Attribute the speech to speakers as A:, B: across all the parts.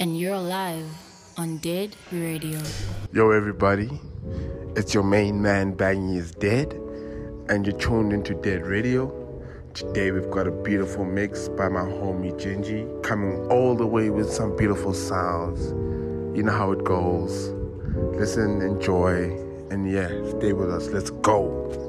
A: and you're live on Dead Radio.
B: Yo, everybody, it's your main man Bangy is dead, and you're tuned into Dead Radio. Today we've got a beautiful mix by my homie Gingy, coming all the way with some beautiful sounds. You know how it goes. Listen, enjoy, and yeah, stay with us. Let's go.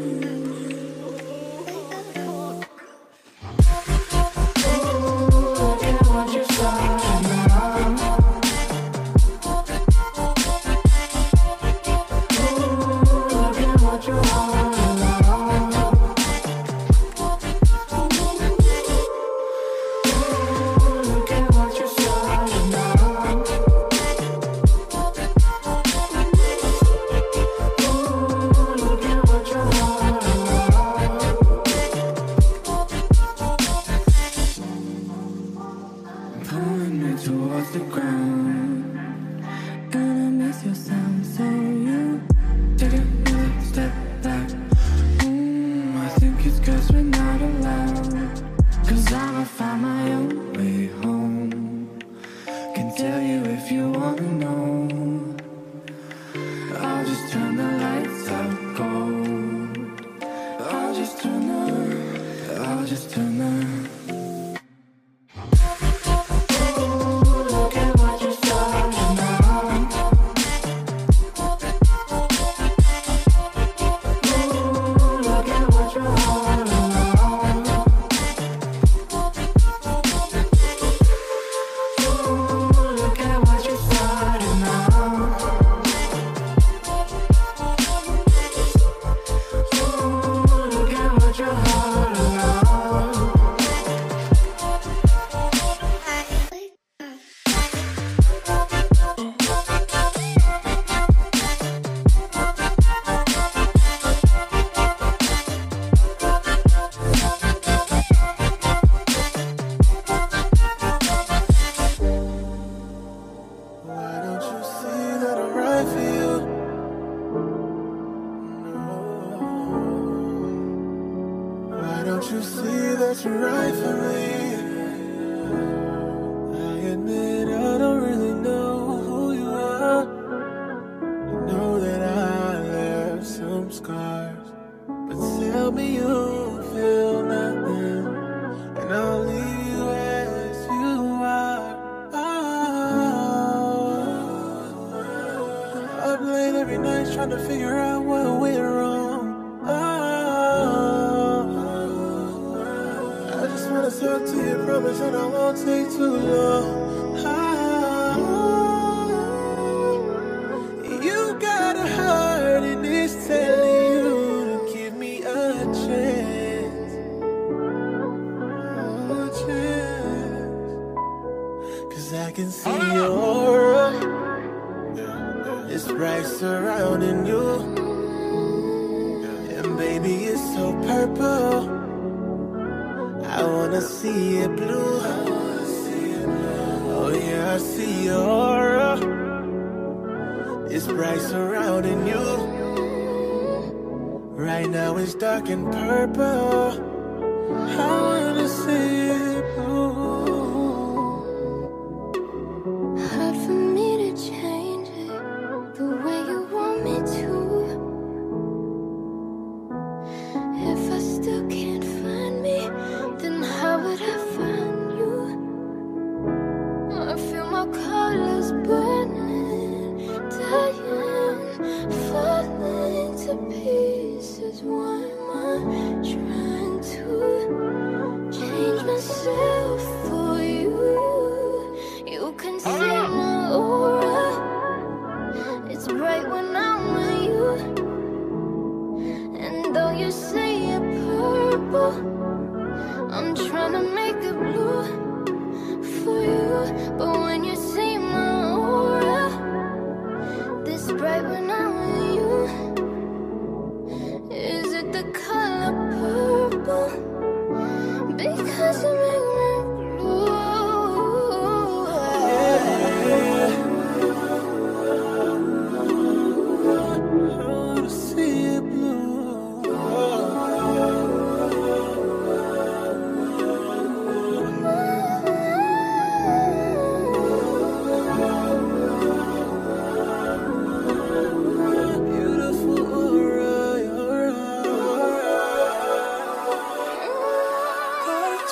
C: Música
D: you see that you're right for me? your aura is bright surrounding you. And baby, it's so purple. I wanna see it blue. Oh, yeah, I see your aura. It's bright surrounding you. Right now, it's dark and purple. I wanna see it.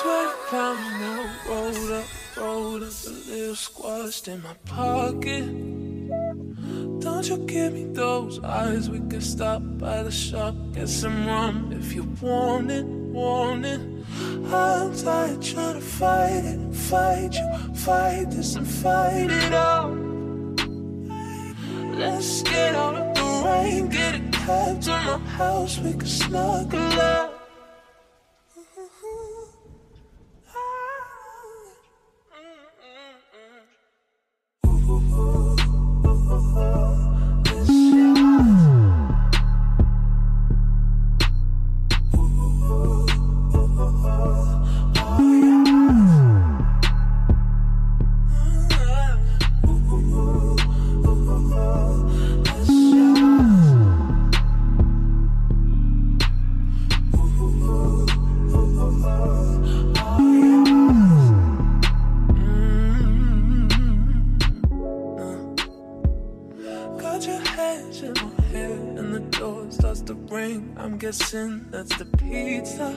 E: Climbing the road up, road up, a little squashed in my pocket. Don't you give me those eyes? We can stop by the shop, get some rum if you want it, want it. I'm tired trying to fight it, fight you, fight this and fight it out. Let's get out of the rain, get a cab to my house, we can snuggle up. Guessing that's the pizza.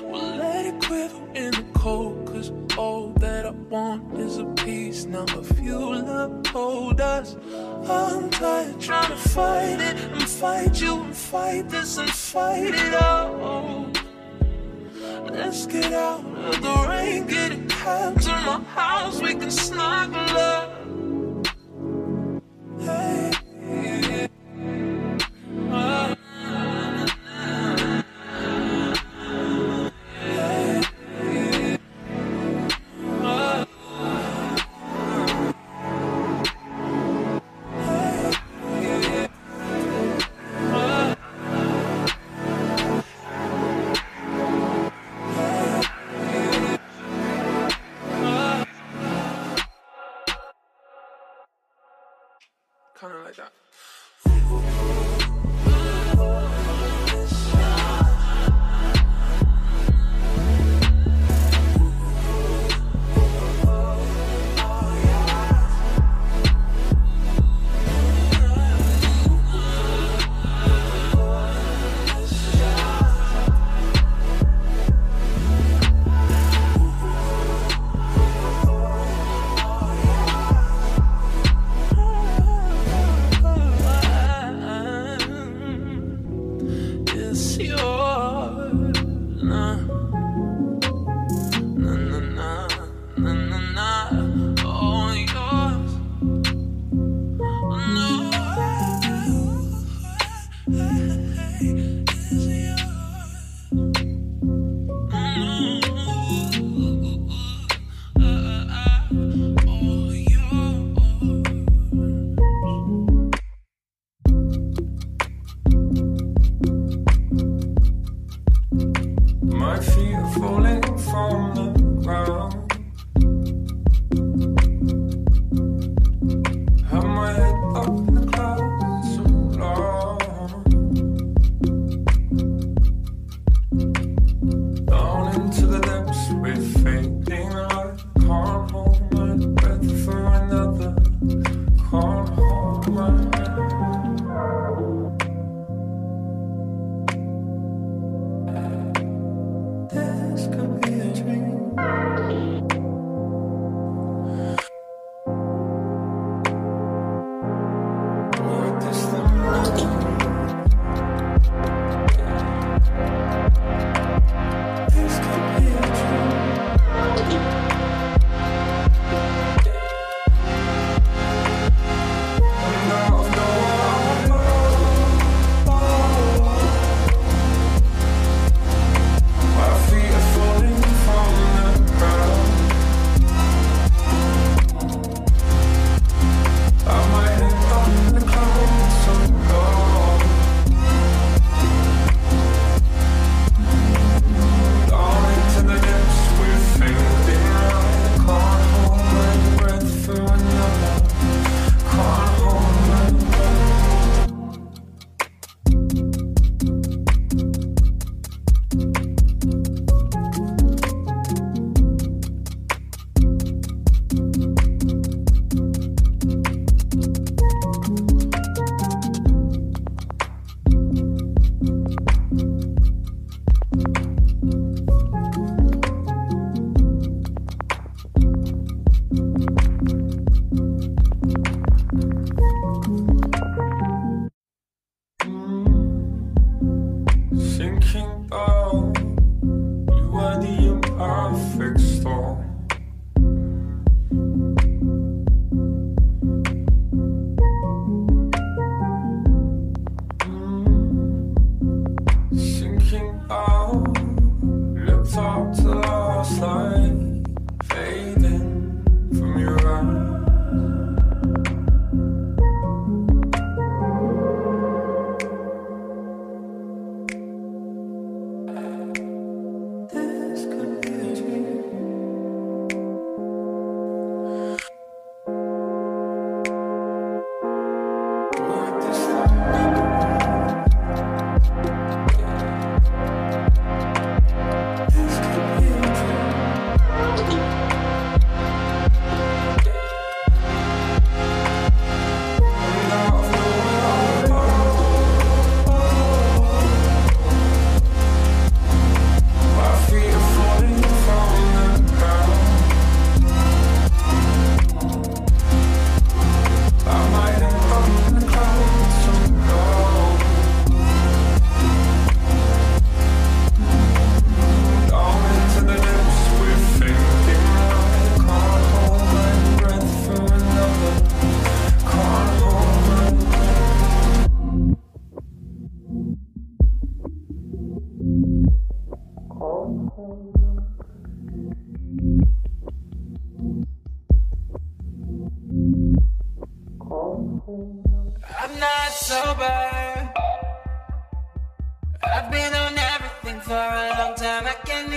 E: We'll let it quiver in the cold, cause all that I want is a piece. Now, if you love hold us, I'm tired trying to fight it and fight you and fight this and fight it out. Let's get out of the rain, get a cab to my house, we can snuggle up. Kind of like that.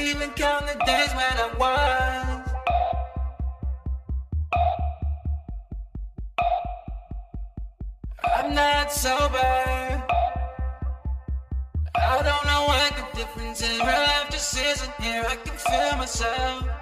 F: even count the days when I was. I'm not sober. I don't know what the difference is. Real life just isn't here. I can feel myself.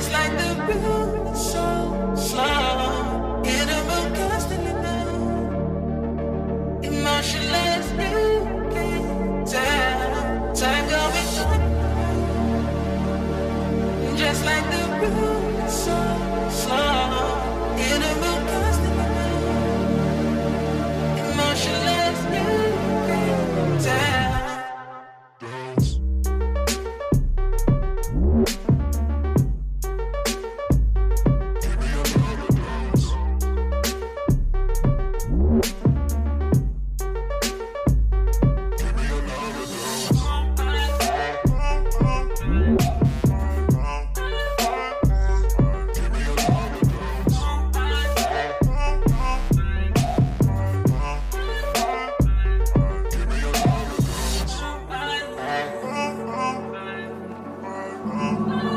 G: It's like the real soul. soul. Oh.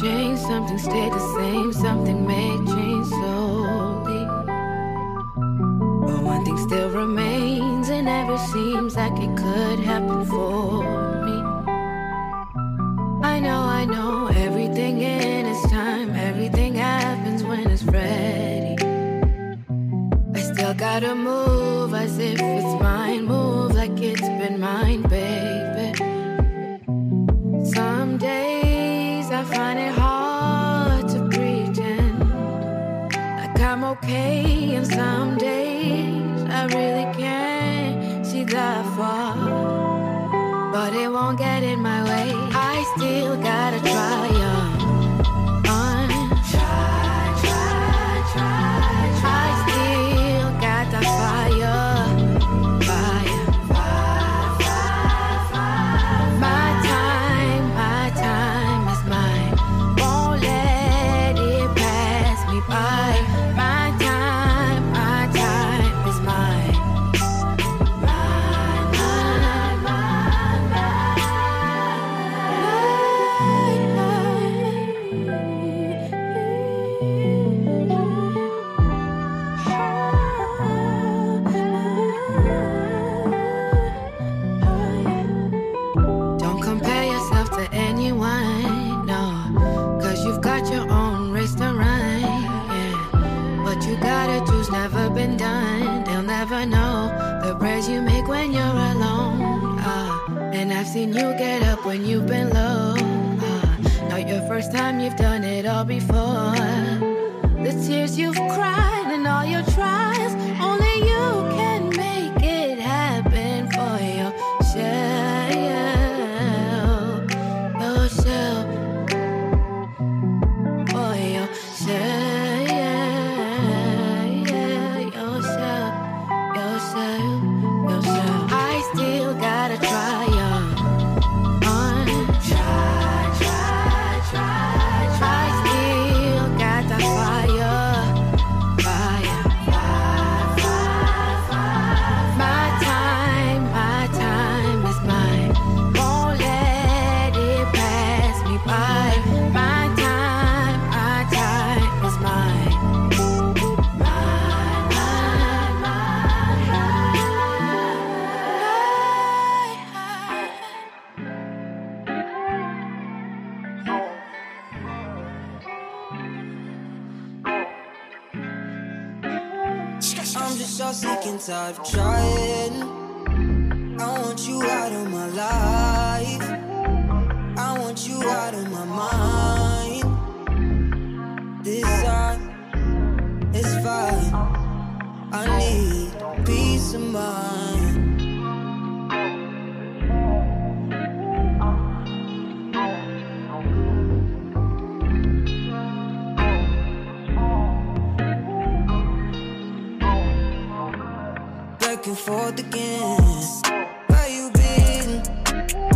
H: Change, something stayed the same, something may change slowly. But one thing still remains, and never seems like it could happen for first time, you've done it all before. The tears you've cried and all your tries. only
I: just so sick and tired of trying. I want you out of my life. I want you out of my mind. This time is fine. I need peace of mind. Forth again. Where you been?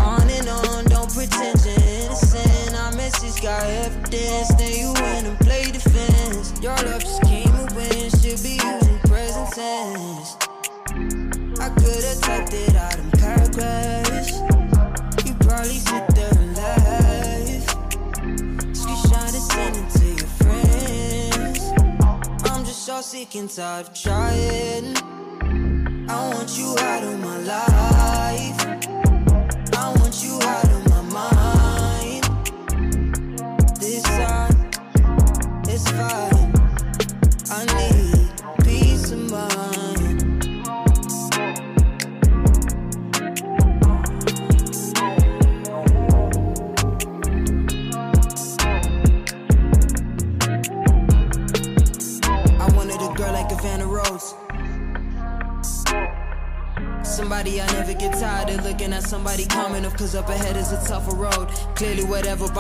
I: On and on, don't pretend you're innocent. I message got evidence. Then you went and played defense. Your love just came and went. Should be using present tense. I could have typed it out in paragraphs. You probably sit there and laugh. Screenshot and send it to your friends. I'm just so sick and tired of trying. I want you out of my life.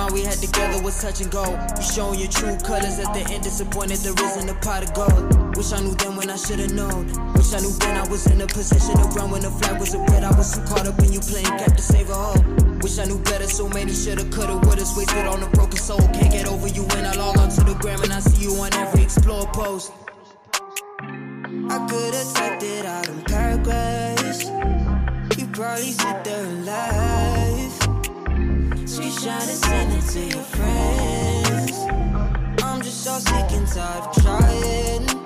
I: Bond we had together was touch and go. You showing your true colors at the end, disappointed there isn't a pot of gold. Wish I knew then when I should've known. Wish I knew then I was in a position to run when the flag was a red. I was too caught up in you playing cap to save a hoe. Wish I knew better, so many shoulda, coulda, woulda, wasted on a broken soul. Can't get over you when I log onto the gram and I see you on every explore post. I could've typed it out in paragraphs. You probably sit there and laugh. Screenshot and send it to your friends. I'm just so sick and tired of trying.